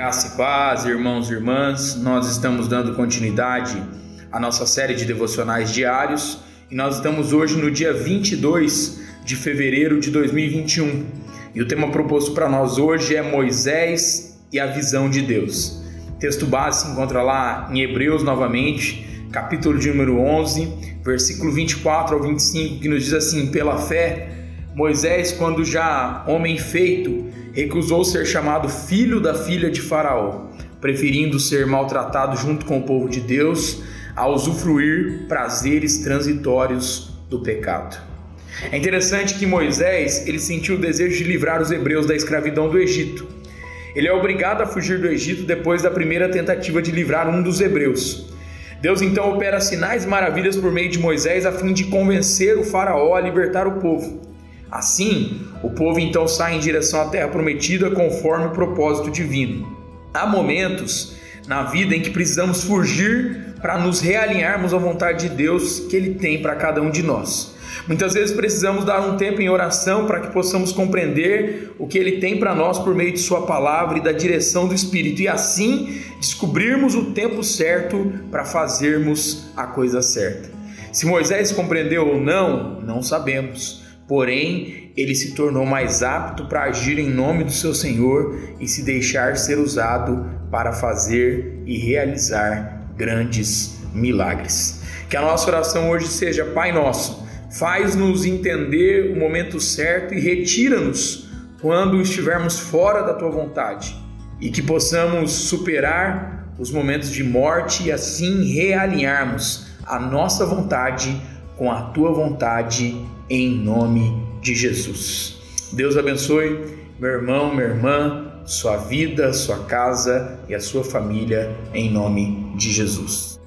Graça e paz, irmãos e irmãs, nós estamos dando continuidade à nossa série de devocionais diários e nós estamos hoje no dia 22 de fevereiro de 2021. E o tema proposto para nós hoje é Moisés e a visão de Deus. Texto base se encontra lá em Hebreus novamente, capítulo de número 11, versículo 24 ao 25, que nos diz assim: Pela fé, Moisés, quando já homem feito, recusou ser chamado filho da filha de Faraó, preferindo ser maltratado junto com o povo de Deus a usufruir prazeres transitórios do pecado. É interessante que Moisés ele sentiu o desejo de livrar os hebreus da escravidão do Egito. Ele é obrigado a fugir do Egito depois da primeira tentativa de livrar um dos hebreus. Deus então opera sinais e maravilhas por meio de Moisés a fim de convencer o faraó a libertar o povo. Assim, o povo então sai em direção à terra prometida conforme o propósito divino. Há momentos na vida em que precisamos fugir para nos realinharmos à vontade de Deus que Ele tem para cada um de nós. Muitas vezes precisamos dar um tempo em oração para que possamos compreender o que Ele tem para nós por meio de Sua palavra e da direção do Espírito, e assim descobrirmos o tempo certo para fazermos a coisa certa. Se Moisés compreendeu ou não, não sabemos Porém, ele se tornou mais apto para agir em nome do seu Senhor e se deixar ser usado para fazer e realizar grandes milagres. Que a nossa oração hoje seja: Pai Nosso, faz-nos entender o momento certo e retira-nos quando estivermos fora da tua vontade e que possamos superar os momentos de morte e assim realinharmos a nossa vontade com a tua vontade em nome de Jesus. Deus abençoe meu irmão, minha irmã, sua vida, sua casa e a sua família em nome de Jesus.